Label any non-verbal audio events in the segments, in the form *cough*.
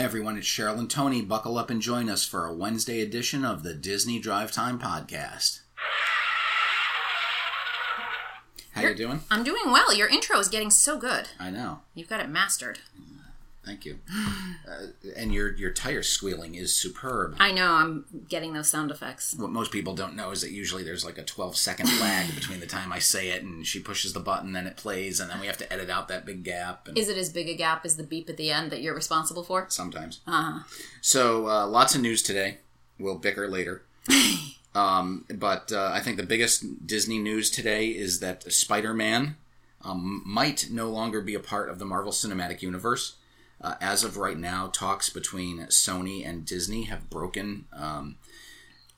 Hi, everyone. It's Cheryl and Tony. Buckle up and join us for a Wednesday edition of the Disney Drive Time Podcast. How you doing? I'm doing well. Your intro is getting so good. I know. You've got it mastered. Thank you. Uh, and your your tire squealing is superb. I know. I'm getting those sound effects. What most people don't know is that usually there's like a 12 second *laughs* lag between the time I say it and she pushes the button, then it plays, and then we have to edit out that big gap. And Is it as big a gap as the beep at the end that you're responsible for? sometimes. Uh-huh. So uh, lots of news today. We'll bicker later. *laughs* um, but uh, I think the biggest Disney news today is that Spider-Man um, might no longer be a part of the Marvel Cinematic Universe. Uh, as of right now, talks between Sony and Disney have broken. Um,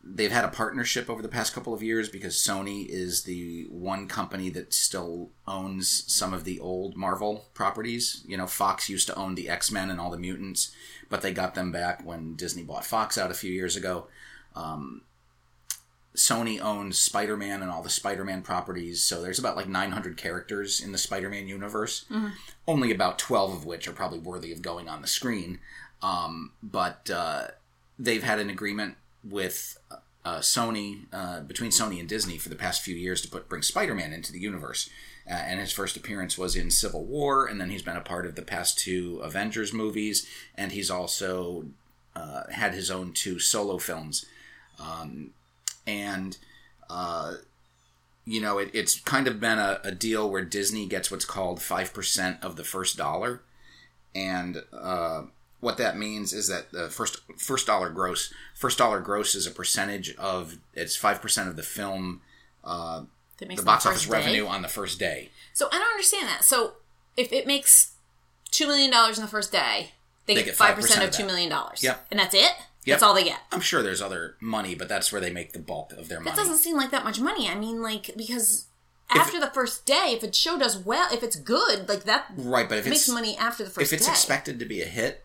they've had a partnership over the past couple of years because Sony is the one company that still owns some of the old Marvel properties. You know, Fox used to own the X Men and all the mutants, but they got them back when Disney bought Fox out a few years ago. Um, Sony owns Spider Man and all the Spider Man properties, so there's about like 900 characters in the Spider Man universe. Only about 12 of which are probably worthy of going on the screen. Um, but uh, they've had an agreement with uh, Sony, uh, between Sony and Disney, for the past few years to put bring Spider Man into the universe. Uh, and his first appearance was in Civil War, and then he's been a part of the past two Avengers movies, and he's also uh, had his own two solo films. Um, and uh, you know it, it's kind of been a, a deal where disney gets what's called 5% of the first dollar and uh, what that means is that the first first dollar gross first dollar gross is a percentage of it's 5% of the film uh, That makes the box first office day. revenue on the first day So I don't understand that. So if it makes $2 million in the first day, they, They get 5%, 5% of of $2 Yep. And that's it? Yep. That's all they get. i'm sure there's other money but that's where they make the bulk of their money That doesn't seem like that much money. I mean, like, because after the first day, if a show does well, if it's good, like that right but if makes it's money after the first if it's day. expected to be a hit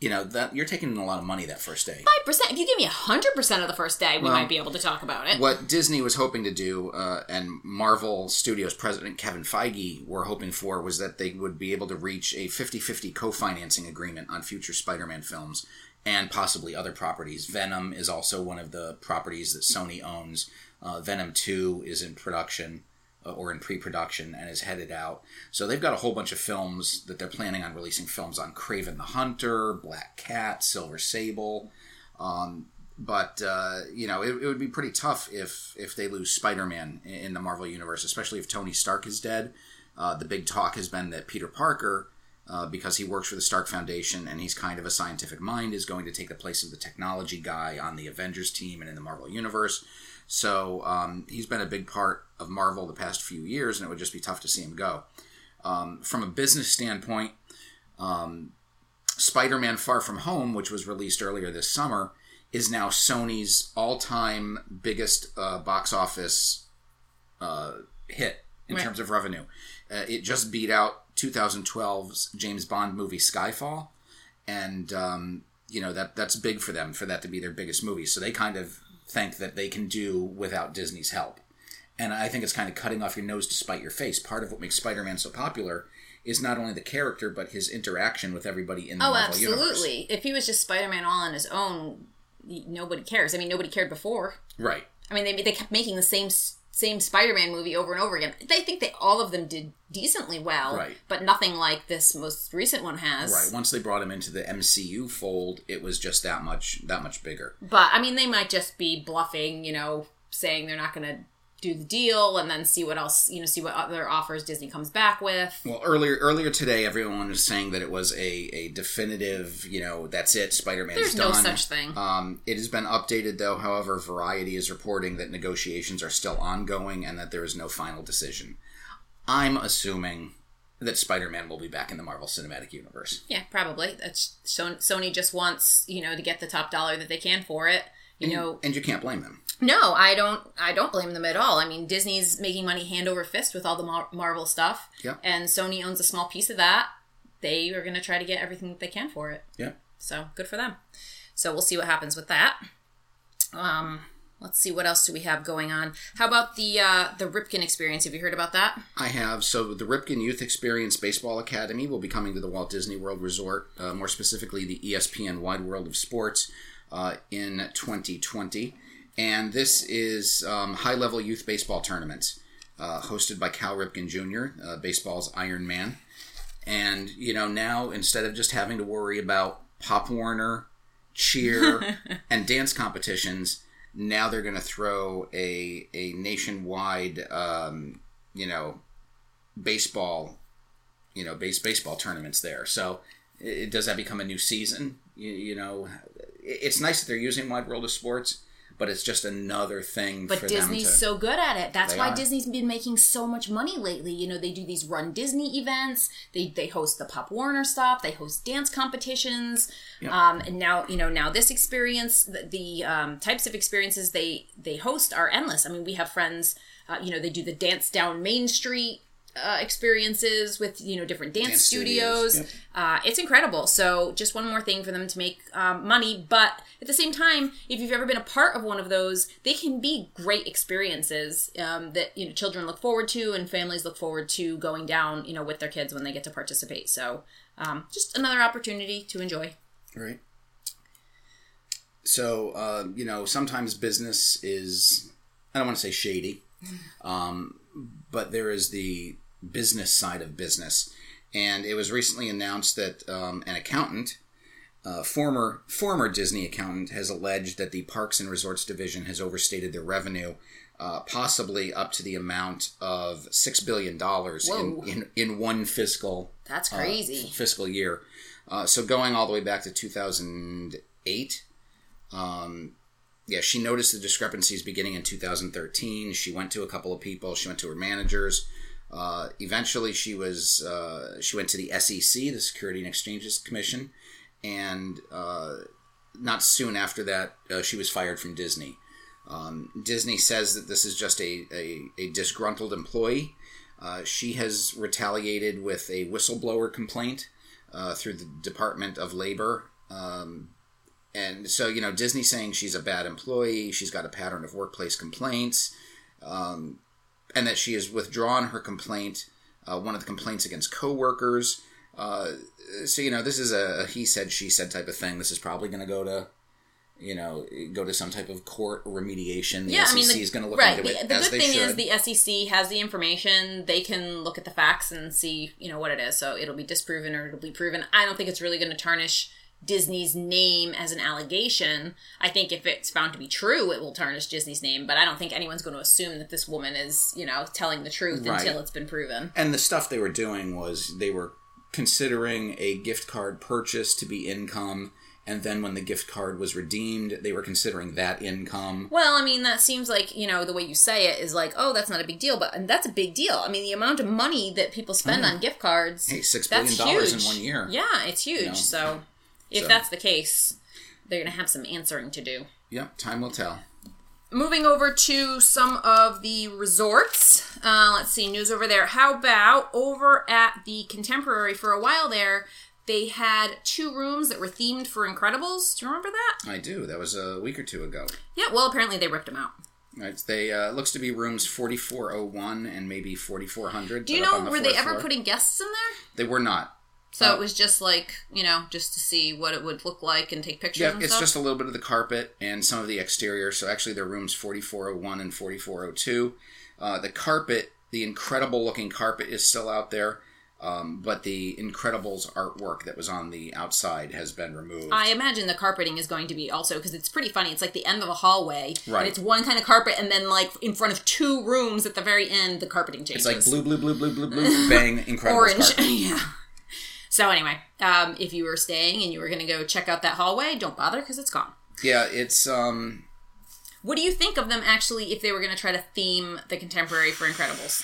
you know that you're taking in a lot of money that first day Five percent. If you give me hundred percent of the first day, we Well, might be able to talk about it. what Disney was hoping to do, uh, and Marvel Studios president Kevin Feige were hoping for, was that they would be able to reach a 50 50 co financing agreement on future Spider Man films and possibly other properties. Venom is also one of the properties that Sony owns. Uh, Venom 2 is in production uh, or in pre production and is headed out. So they've got a whole bunch of films that they're planning on releasing films on Kraven the Hunter, Black Cat, Silver Sable but uh, you know it, it would be pretty tough if if they lose Spider-Man in, in the Marvel universe, especially if Tony Stark is dead. Uh, the big talk has been that Peter Parker, uh, because he works for the Stark Foundation and he's kind of a scientific mind, is going to take the place of the technology guy on the Avengers team and in the Marvel universe. So um, he's been a big part of Marvel the past few years, and it would just be tough to see him go. Um, from a business standpoint, Spider-Man: Far From Home, which was released earlier this summer, is now Sony's all-time biggest uh, box office uh, hit in Right. terms of revenue. Uh, it just beat out 2012's James Bond movie Skyfall, and um, you know that that's big for them for that to be their biggest movie. So they kind of think that they can do without Disney's help. And I think it's kind of cutting off your nose to spite your face. Part of what makes Spider-Man so popular is not only the character, but his interaction with everybody in the oh, Marvel universe. absolutely. If he was just Spider-Man all on his own, nobody cares. I mean, nobody cared before. Right. I mean, they they kept making the same same Spider-Man movie over and over again. They think they all of them did decently well, Right. but nothing like this most recent one has. Right. Once they brought him into the MCU fold, it was just that much that much bigger. But I mean, they might just be bluffing, you know, saying they're not going to do the deal and then see what else, you know, see what other offers Disney comes back with. Well, earlier earlier today, everyone was saying that it was a, a definitive, you know, that's it, spider-man There's done. no such thing. Um, it has been updated, though. However, Variety is reporting that negotiations are still ongoing and that there is no final decision. I'm assuming that Spider Man will be back in the Marvel Cinematic Universe. Yeah, probably. That's Sony just wants, you know, to get the top dollar that they can for it. You know, And you can't blame them. No, I don't. I don't blame them at all. I mean, Disney's making money hand over fist with all the Mar- Marvel stuff, Yep. and Sony owns a small piece of that. They are going to try to get everything that they can for it. Yeah. So good for them. So we'll see what happens with that. Um, Let's see what else do we have going on. How about the uh, the Ripken experience? Have you heard about that? I have. So the Ripken Youth Experience Baseball Academy will be coming to the Walt Disney World Resort, uh, more specifically the ESPN Wide World of Sports, uh, in 2020. And this is um, high level youth baseball tournaments uh, hosted by Cal Ripken Jr., uh, baseball's Iron Man. And, you know, now instead of just having to worry about Pop Warner, cheer, *laughs* and dance competitions, now they're going to throw a, a nationwide, um, you know, baseball, you know, base baseball tournaments there. So it, does that become a new season? You, you know, it's nice that they're using Wide World of Sports but it's just another thing but for disney's to, so good at it. That's why are. disney's been making so much money lately. You know they do these run disney events. They they host the pop warner stuff. They host dance competitions. Yep. um, and now you know now this experience the, the um, types of experiences they they host are endless. I mean we have friends uh, you know they do the dance down main street uh, experiences with you know different dance, Dance studios, studios, uh, it's incredible. So just one more thing for them to make um, money. But at the same time if you've ever been a part of one of those they can be great experiences um, that you know children look forward to and families look forward to going down you know with their kids when they get to participate. So um, just another opportunity to enjoy. Right so uh, you know sometimes business is i don't want to say shady um, but there is the business side of business and it was recently announced that um, an accountant uh, former former disney accountant has alleged that the parks and resorts division has overstated their revenue uh, possibly up to the amount of six billion dollars in, in in one fiscal that's uh, crazy f- fiscal year. Uh, so going all the way back to 2008. Um, yeah, she noticed the discrepancies beginning in 2013. She went to a couple of people. She went to her managers. Uh, eventually, she was uh, she went to the SEC, the Security and Exchanges Commission, and uh, not soon after that, uh, she was fired from Disney. Um, Disney says that this is just a, a, a disgruntled employee. Uh, she has retaliated with a whistleblower complaint through the Department of Labor. Um, and so, you know, Disney saying she's a bad employee, she's got a pattern of workplace complaints, um, and that she has withdrawn her complaint, uh, one of the complaints against coworkers. Uh, so, you know, this is a, he said, she said type of thing. This is probably going to go to, you know, go to some type of court remediation. The yeah, SEC I mean, the, is going to look right. into The, it the good thing should. is the SEC has the information. They can look at the facts and see, you know, what it is. So it'll be disproven or it'll be proven. I don't think it's really going to tarnish Disney's name as an allegation. I think if it's found to be true, it will tarnish Disney's name. But I don't think anyone's going to assume that this woman is, you know, telling the truth Right. until it's been proven. and the stuff they were doing was they were considering a gift card purchase to be income and then when the gift card was redeemed they were considering that income Well, I mean, that seems like, you know, the way you say it is like, oh, that's not a big deal, but and that's a big deal. I mean, the amount of money that people spend mm. on gift cards. hey six billion dollars in one year Yeah, it's huge. know, so, if so- that's the case, they're going to have some answering to do. yep time will tell Moving over to some of the resorts. Uh, let's see, news over there. How about over at the Contemporary for a while there? They had two rooms that were themed for Incredibles. Do you remember that? i do that was a week or two ago Yeah, well, apparently they ripped them out. right they uh, looks to be rooms 4401 and maybe 4400 Do you know, were they fourth ever floor. putting guests in there? they were not So Uh, it was just like, you know, just to see what it would look like and take pictures yeah it's stuff. just a little bit of the carpet and some of the exterior so actually they're rooms 4401 and 4402 uh, the carpet the incredible looking carpet is still out there um, but the incredibles artwork that was on the outside has been removed I imagine the carpeting is going to be also because it's pretty funny. It's like the end of a hallway, Right. And it's one kind of carpet, and then like in front of two rooms at the very end, the carpeting changes. it's like blue blue blue blue blue blue bang *laughs* incredibles orange. carpet. *laughs* yeah. So anyway, um, if you were staying and you were going to go check out that hallway, don't bother because it's gone. yeah it's um What do you think of them actually if they were going to try to theme the contemporary for Incredibles?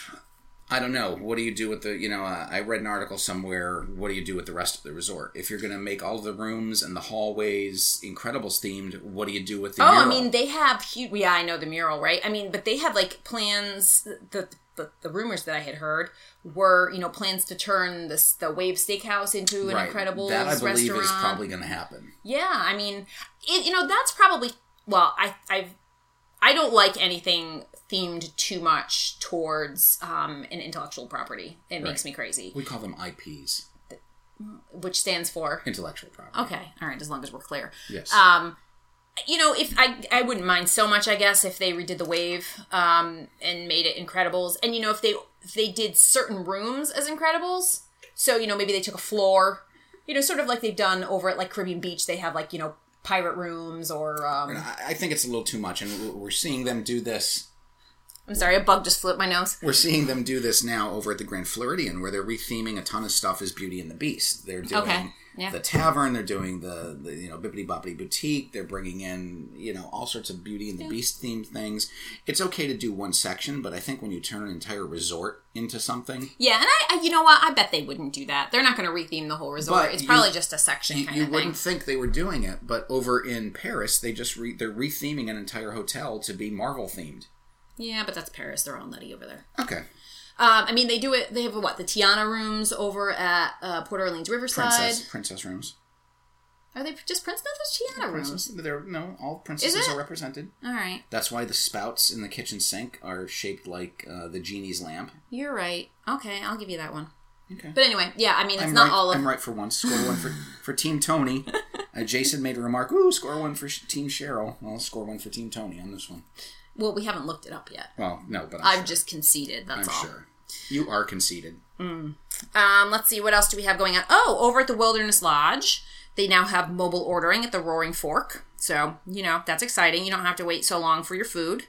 I don't know. What do you do with the, you know, uh, I read an article somewhere. What do you do with the rest of the resort? If you're going to make all the rooms and the hallways Incredibles themed, what do you do with the Oh, mural? I mean, they have huge. Yeah, I know the mural, right? I mean, but they have like plans. The the, the rumors that I had heard were, you know, plans to turn this the Wave Steakhouse into an right. Incredibles That I believe restaurant. is probably going to happen. Yeah, I mean, it, you know, that's probably well. I I've I don't like anything themed too much towards um, an intellectual property. It makes me crazy. We call them IPs, Which stands for intellectual property. okay, all right, as long as we're clear. Yes. Um, you know, if I I wouldn't mind so much, I guess, if they redid the wave um, and made it Incredibles, and you know, if they if they did certain rooms as Incredibles, so you know, maybe they took a floor, you know, sort of like they've done over at like Caribbean Beach, they have like you know pirate rooms or um, I think it's a little too much, and we're seeing them do this. I'm sorry, a bug just flew up my nose. We're seeing them do this now over at the Grand Floridian, where they're retheming a ton of stuff as Beauty and the Beast. They're doing Okay, yeah. the tavern, they're doing the, the you know Bibbidi Bobbidi Boutique. They're bringing in you know all sorts of Beauty and the Beast themed things. It's okay to do one section, but I think when you turn an entire resort into something, Yeah, and I, I you know what? I bet they wouldn't do that. They're not going to retheme the whole resort. But it's you- probably just a section you, you wouldn't think they were doing it. But over in Paris, they just re- they're retheming an entire hotel to be Marvel themed. Yeah, but that's Paris. They're all nutty over there. Okay, Um, I mean, they do it. They have what the Tiana rooms over at uh, Port Orleans Riverside. princess princess rooms. Are they just Prince? No, there's Tiana rooms. Princess, they're, no, all princesses are represented. All right, That's why the spouts in the kitchen sink are shaped like uh, the genie's lamp. you're right. Okay, I'll give you that one. Okay. But anyway, yeah, I mean, it's I'm not right, all of. I'm right for once. Score one for, *laughs* for Team Tony. Uh, Jason made a remark. Ooh, score one for Sh- Team Cheryl. I'll score one for Team Tony on this one. Well, we haven't looked it up yet. Well, no, but I'm, I've sure. just conceded. That's I'm all. sure. You are conceded. Um, let's see, what else do we have going on? Oh, over at the Wilderness Lodge, they now have mobile ordering at the Roaring Fork. So, you know, that's exciting. You don't have to wait so long for your food.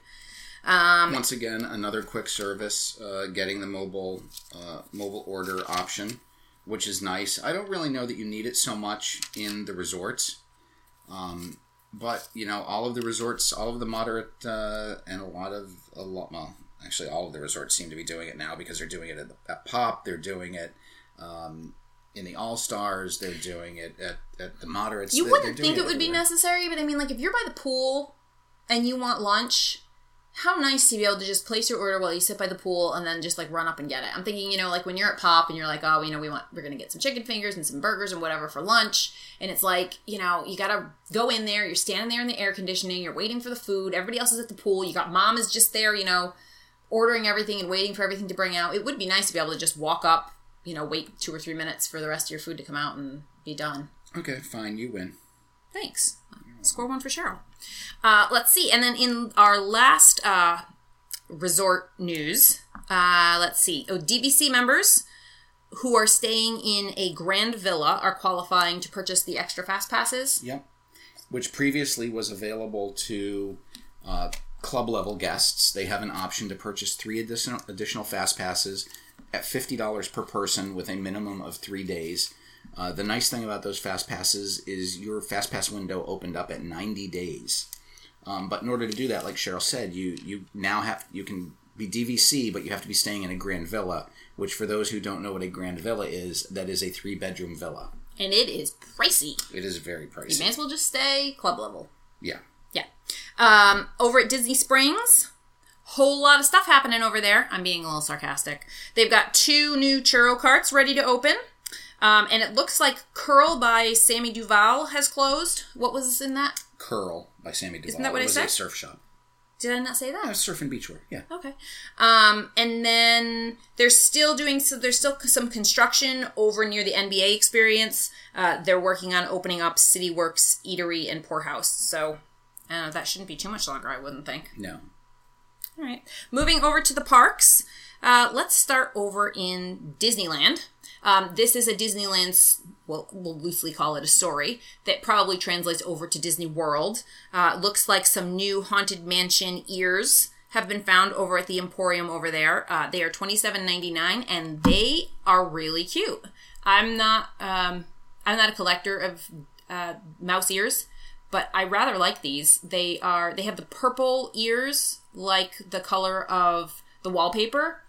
Um, Once again, another quick service, uh, getting the mobile uh, mobile order option, which is nice. I don't really know that you need it so much in the resorts, um, but you know, all of the resorts, all of the moderate, uh, and a lot of a lot. Well, actually, all of the resorts seem to be doing it now because they're doing it at, the, at Pop. They're doing it. Um, in the All Stars, they're doing it at, at the moderates. you wouldn't think it would be necessary, but I mean, like, if you're by the pool and you want lunch, how nice to be able to just place your order while you sit by the pool and then just like run up and get it. I'm thinking, you know, like when you're at Pop and you're like, oh, you know, we want we're gonna get some chicken fingers and some burgers and whatever for lunch, and it's like, you know, you gotta go in there. You're standing there in the air conditioning. You're waiting for the food. Everybody else is at the pool. You got mom is just there, you know, ordering everything and waiting for everything to bring out. It would be nice to be able to just walk up, you know, wait two or three minutes for the rest of your food to come out and be done. Okay, fine, you win. Thanks. Score one for Cheryl. Uh, let's see. And then in our last uh, resort news, uh, let's see. Oh, DVC members who are staying in a grand villa are qualifying to purchase the extra fast passes. Yep. Which previously was available to uh, club level guests. They have an option to purchase three additional additional fast passes at fifty dollars per person with a minimum of three days. Uh, the nice thing about those fast passes is your fast pass window opened up at ninety days. Um, but in order to do that, like Cheryl said, you you now have you can be DVC, but you have to be staying in a grand villa. Which, for those who don't know what a grand villa is, that is a three bedroom villa. And it is pricey. It is very pricey. You may as well just stay club level. Yeah. Yeah. Um, over at Disney Springs, whole lot of stuff happening over there. I'm being a little sarcastic. They've got two new churro carts ready to open. Um, and it looks like Curl by Sammy Duvall has closed. What was in that? Curl by Sammy Duvall. that what it I was said? a surf shop. Did I not say that? Yeah, surf and beachwear. Yeah. Okay. Um, and then they're still doing so. There's still some construction over near the NBA experience. Uh, they're working on opening up City Works Eatery and Pour House. So uh, that shouldn't be too much longer, I wouldn't think. No. All right. Moving over to the parks. Uh, let's start over in Disneyland. Um, this is a Disneyland's, well, we'll loosely call it a story that probably translates over to Disney World. Uh, looks like some new Haunted Mansion ears have been found over at the Emporium over there. Uh, they are twenty seven ninety nine, and they are really cute. I'm not, um, I'm not a collector of uh, mouse ears, but I rather like these. They are, they have the purple ears, like the color of the wallpaper.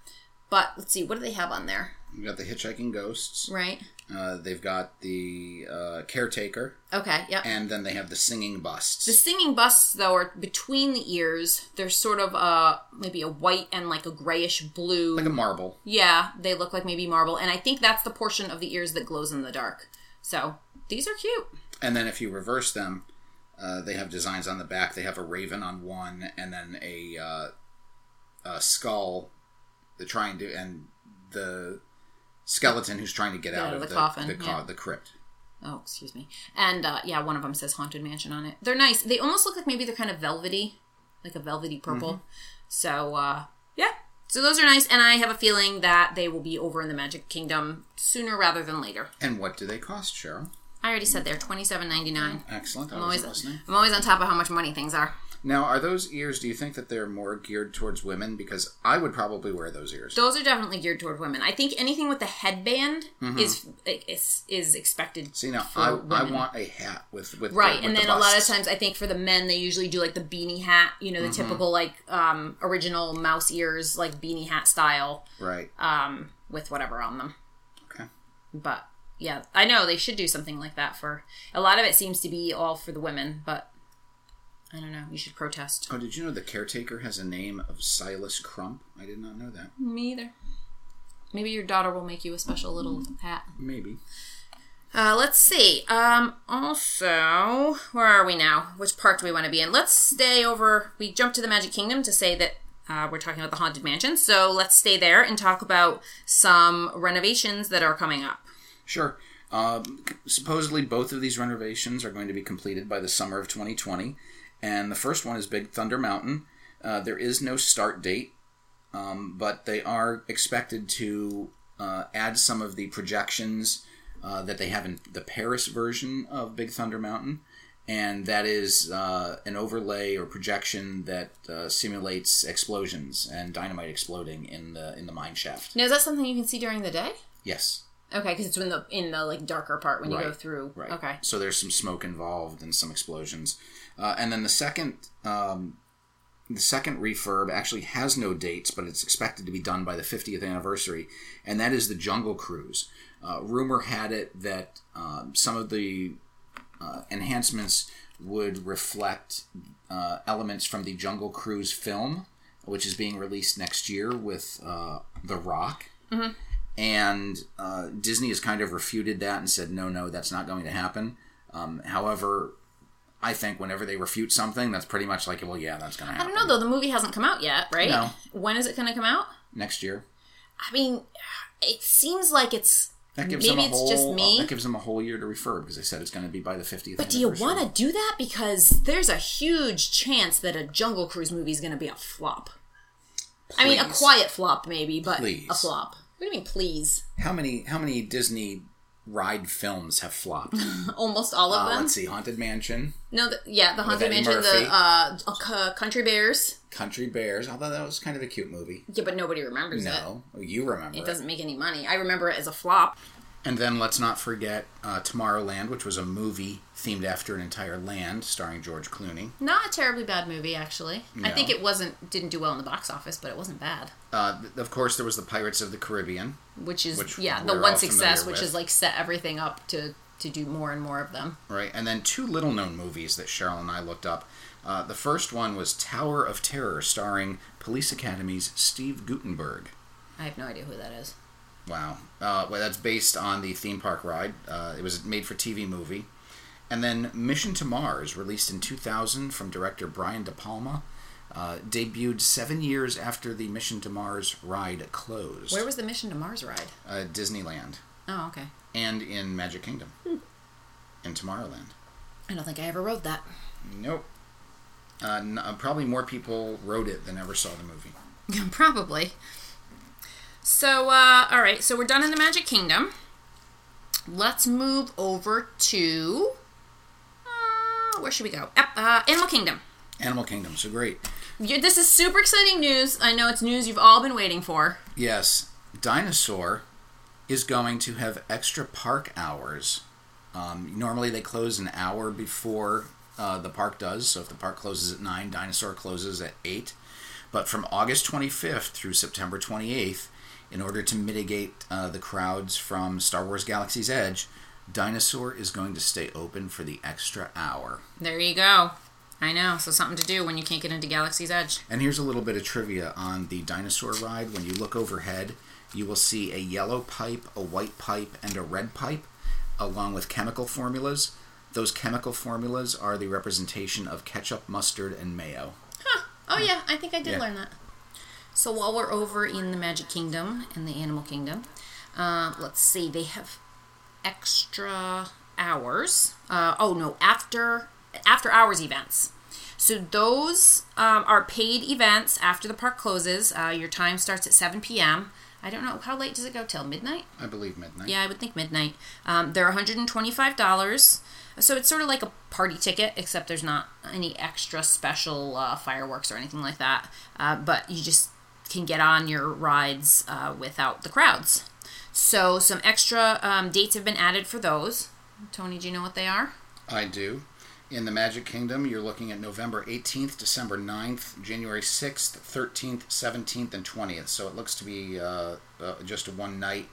But let's see, what do they have on there? We got the hitchhiking ghosts. Right. Uh, they've got the uh, caretaker, Okay. Yep. and then they have the singing busts. The singing busts, though, are between the ears. They're sort of uh maybe a white and like a grayish blue. like a marble. yeah, they look like maybe marble, and I think that's the portion of the ears that glows in the dark. So these are cute. And then if you reverse them, Uh, they have designs on the back. They have a raven on one, and then a, uh, a skull. They're trying to, and the skeleton who's trying to get out out of the the coffin, the, co- yeah. the crypt. Oh, excuse me. And uh, yeah, one of them says haunted mansion on it. They're nice. They almost look like maybe they're kind of velvety, like a velvety purple. Mm-hmm. So uh, yeah, so those are nice. And I have a feeling that they will be over in the Magic Kingdom sooner rather than later. And what do they cost, Cheryl? I already said they're twenty seven ninety nine. Excellent. I I'm always listening. I'm always on top of how much money things are. Now, are those ears? Do you think that they're more geared towards women? Because I would probably wear those ears. Those are definitely geared toward women. I think anything with the headband is is is expected. Mm-hmm. See now, I, I want a hat with with Right, the, and then the a lot of times I think for the men they usually do like the beanie hat, you know, the Mm-hmm. typical like um original mouse ears, like beanie hat style, right? um, with whatever on them. Okay. But yeah, I know they should do something like that for a lot of it seems to be all for the women, but I don't know. You should protest. Oh, did you know the caretaker has a name of Silas Crump? I did not know that. Me either. Maybe your daughter will make you a special little hat. Maybe. Uh, let's see. Um, also, where are we now? Which part do we want to be in? Let's stay over. We jumped to the Magic Kingdom to say that uh, we're talking about the Haunted Mansion. So let's stay there and talk about some renovations that are coming up. Sure. Um, supposedly, both of these renovations are going to be completed by the summer of 2020, and the first one is Big Thunder Mountain. Uh, there is no start date, um, but they are expected to uh, add some of the projections uh, that they have in the Paris version of Big Thunder Mountain, and that is uh, an overlay or projection that uh, simulates explosions and dynamite exploding in the in the mine shaft. Now, is that something you can see during the day? Yes. Okay, because it's in the in the like darker part when you go through. Right. Okay. So there's some smoke involved and some explosions, uh, and then the second, um, the second refurb actually has no dates, but it's expected to be done by the 50th anniversary, and that is the Jungle Cruise. Uh, rumor had it that um, some of the uh, enhancements would reflect uh, elements from the Jungle Cruise film, which is being released next year with uh, The Rock. And uh, Disney has kind of refuted that and said, no, no, that's not going to happen. Um, however, I think whenever they refute something, that's pretty much like, well, yeah, that's going to happen. I don't know though. The movie hasn't come out yet, right? No. When is it going to come out? Next year. I mean, it seems like it's That gives maybe them a it's whole, just me. That gives them a whole year to refurb because they said it's going to be by the 50th But do you want to do that? Because there's a huge chance that a Jungle Cruise movie is going to be a flop. Please. I mean, a quiet flop, maybe, but Please. a flop. What do you mean, please? How many, how many Disney ride films have flopped? *laughs* Almost all of Uh, them. let's see, Haunted Mansion, No, the, yeah, the Haunted Mansion, Murphy. the uh, uh, Country Bears. Country Bears. Although that was kind of a cute movie. Yeah, but nobody remembers it. No, you remember It it. doesn't make any money. I remember it as a flop. And then let's not forget uh, Tomorrowland, which was a movie themed after an entire land, starring George Clooney. Not a terribly bad movie, actually. I think it wasn't didn't do well in the box office, but it wasn't bad. Uh, th- of course, there was the Pirates of the Caribbean. Which is Which yeah, the one success, which is like set everything up to to do more and more of them. Right, and then two little known movies that Cheryl and I looked up. Uh, the first one was Tower of Terror, starring Police Academy's Steve Guttenberg. I have no idea who that is. Wow. Uh, well, that's based on the theme park ride. Uh, it was a made for TV movie. And then Mission to Mars, released in 2000 from director Brian De Palma, uh, debuted seven years after the Mission to Mars ride closed. Where was the Mission to Mars ride? uh, Disneyland Oh, okay. and in Magic Kingdom. In Tomorrowland. I don't think I ever rode that. Nope. Uh, n- uh, probably more people rode it than ever saw the movie. *laughs* Probably. So, uh, all right. So we're done in the Magic Kingdom. Let's move over to uh, where should we go? Uh, Animal Kingdom. Animal Kingdom, so great. This is super exciting news. I know it's news you've all been waiting for. Yes, Dinosaur is going to have extra park hours. Um, normally, they close an hour before uh, the park does. So if the park closes at 9, Dinosaur closes at 8. But from August 25th through September 28th, in order to mitigate uh, the crowds from Star Wars Galaxy's Edge, Dinosaur is going to stay open for the extra hour. There you go. I know. So something to do when you can't get into Galaxy's Edge. And here's a little bit of trivia on the dinosaur ride. When you look overhead, you will see a yellow pipe, a white pipe, and a red pipe, along with chemical formulas. those chemical formulas are the representation of ketchup, mustard, and mayo. Huh. Oh yeah, I think I did Yeah. learn that. So while we're over in the Magic Kingdom and the Animal Kingdom, uh, let's see. They have extra hours. Uh, oh no, after after hours events. So those um, are paid events after the park closes. Uh, your time starts at 7 p.m. I don't know how late does it go till midnight. I believe midnight. Yeah, I would think midnight. Um, they're $125. So it's sort of like a party ticket, except there's not any extra special uh, fireworks or anything like that. Uh, but you just can get on your rides uh, without the crowds. So some extra um, dates have been added for those. Tony, do you know what they are? I do. In the Magic Kingdom, you're looking at November 18th, December 9th, January 6th, 13th, 17th, and 20th. So it looks to be uh, uh, just a one night.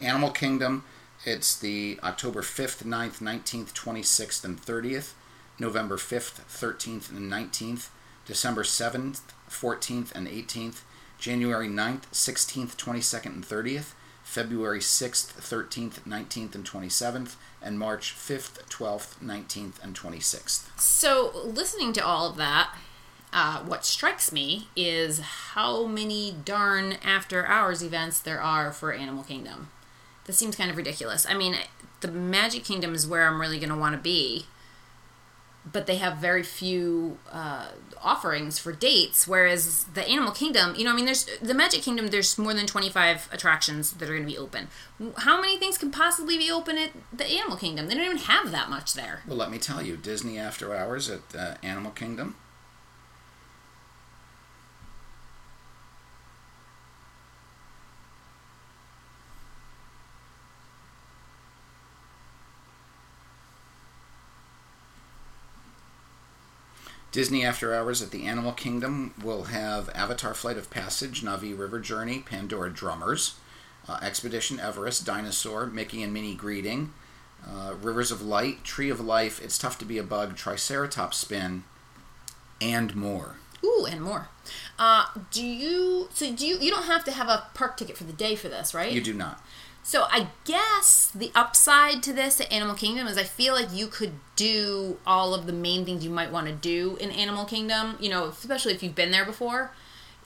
Animal Kingdom, it's the October 5th, 9th, 19th, 26th, and 30th, November 5th, 13th, and 19th, December 7th, 14th, and 18th, January 9th, 16th, 22nd, and 30th, February 6th, 13th, 19th, and 27th, and March 5th, 12th, 19th, and 26th. So, listening to all of that, uh, what strikes me is how many darn after hours events there are for Animal Kingdom. That seems kind of ridiculous. I mean, the Magic Kingdom is where I'm really going to want to be, but they have very few uh, offerings for dates. Whereas the Animal Kingdom, you know, I mean, there's the Magic Kingdom. There's more than 25 attractions that are going to be open. How many things can possibly be open at the Animal Kingdom? They don't even have that much there. Well, let me tell you, Disney After Hours at uh, Animal Kingdom. Disney After Hours at the Animal Kingdom will have Avatar Flight of Passage, Na'vi River Journey, Pandora Drummers, uh, Expedition Everest, Dinosaur, Mickey and Minnie Greeting, uh, Rivers of Light, Tree of Life, It's Tough to Be a Bug, Triceratops Spin, and more. Ooh, and more. Uh, do you? So do you? You don't have to have a park ticket for the day for this, right? You do not. So I guess the upside to this at Animal Kingdom is I feel like you could do all of the main things you might want to do in Animal Kingdom. You know, especially if you've been there before.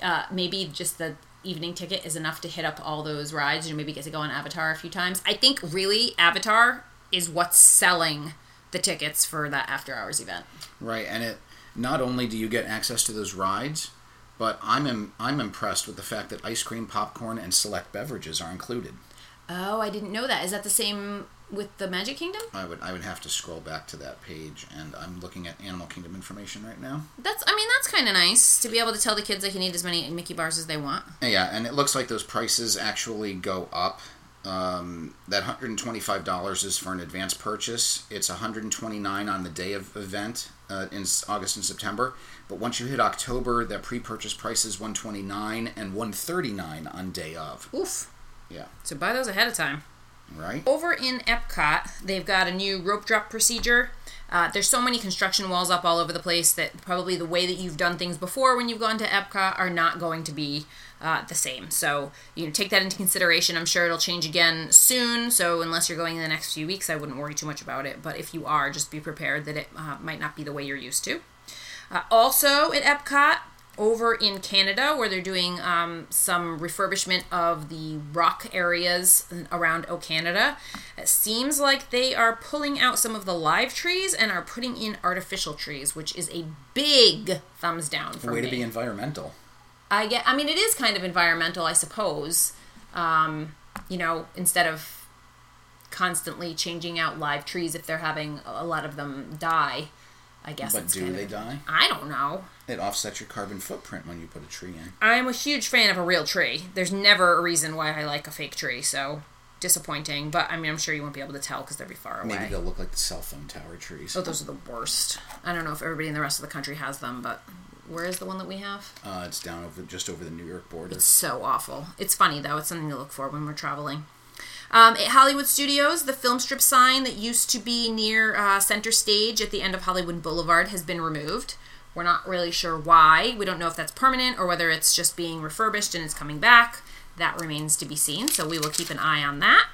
Uh, maybe just the evening ticket is enough to hit up all those rides. You know, maybe get to go on Avatar a few times. I think really Avatar is what's selling the tickets for that after hours event. Right, and it not only do you get access to those rides, but I'm Im- I'm impressed with the fact that ice cream, popcorn, and select beverages are included. Oh, I didn't know that. Is that the same with the Magic Kingdom? I would I would have to scroll back to that page, and I'm looking at Animal Kingdom information right now. That's I mean that's kind of nice to be able to tell the kids they can eat as many Mickey bars as they want. Yeah, and it looks like those prices actually go up. Um, that $125 is for an advance purchase. It's 129 on the day of event uh, in August and September. But once you hit October, that pre-purchase price is 129 and 139 on day of. Oof. Yeah, So buy those ahead of time. right? Over in Epcot, they've got a new rope drop procedure. Uh, there's so many construction walls up all over the place that probably the way that you've done things before when you've gone to Epcot are not going to be uh, the same. So you know, take that into consideration. I'm sure it'll change again soon. So unless you're going in the next few weeks, I wouldn't worry too much about it. But if you are, just be prepared that it uh, might not be the way you're used to. Uh, also at Epcot, over in Canada, where they're doing um, some refurbishment of the rock areas around O Canada, it seems like they are pulling out some of the live trees and are putting in artificial trees, which is a big thumbs down for Way me. to be environmental. I get. I mean, it is kind of environmental, I suppose. Um, you know, instead of constantly changing out live trees if they're having a lot of them die. I guess. But do they of, die? I don't know. It offsets your carbon footprint when you put a tree in. I'm a huge fan of a real tree. There's never a reason why I like a fake tree, so disappointing. But I mean, I'm sure you won't be able to tell because they'll be far away. Maybe they'll look like the cell phone tower trees. Oh, those are the worst. I don't know if everybody in the rest of the country has them, but where is the one that we have? Uh, it's down over just over the New York border. It's so awful. It's funny though. It's something to look for when we're traveling. Um, at Hollywood Studios, the film strip sign that used to be near uh, Center Stage at the end of Hollywood Boulevard has been removed. We're not really sure why. We don't know if that's permanent or whether it's just being refurbished and it's coming back. That remains to be seen. So we will keep an eye on that.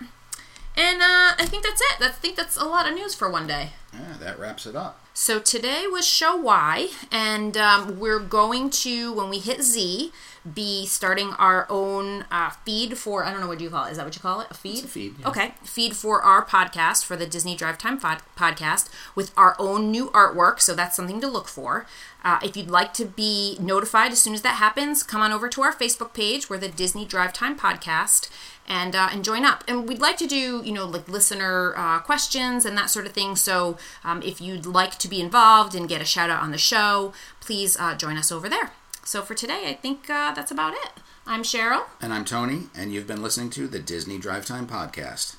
And uh, I think that's it. I think that's a lot of news for one day. Yeah, that wraps it up. So today was show Y, and um, we're going to, when we hit Z, be starting our own uh, feed for, I don't know what you call it. Is that what you call it? A feed? a feed, yeah. Okay. Feed for our podcast, for the Disney Drive Time pod- podcast, with our own new artwork. So that's something to look for. Uh, if you'd like to be notified as soon as that happens, come on over to our Facebook page. We're the Disney Drive Time podcast and uh, and join up. And we'd like to do you know like listener uh, questions and that sort of thing. So um, if you'd like to be involved and get a shout out on the show, please uh, join us over there. So for today, I think uh, that's about it. I'm Cheryl. And I'm Tony, and you've been listening to the Disney Drive Time Podcast.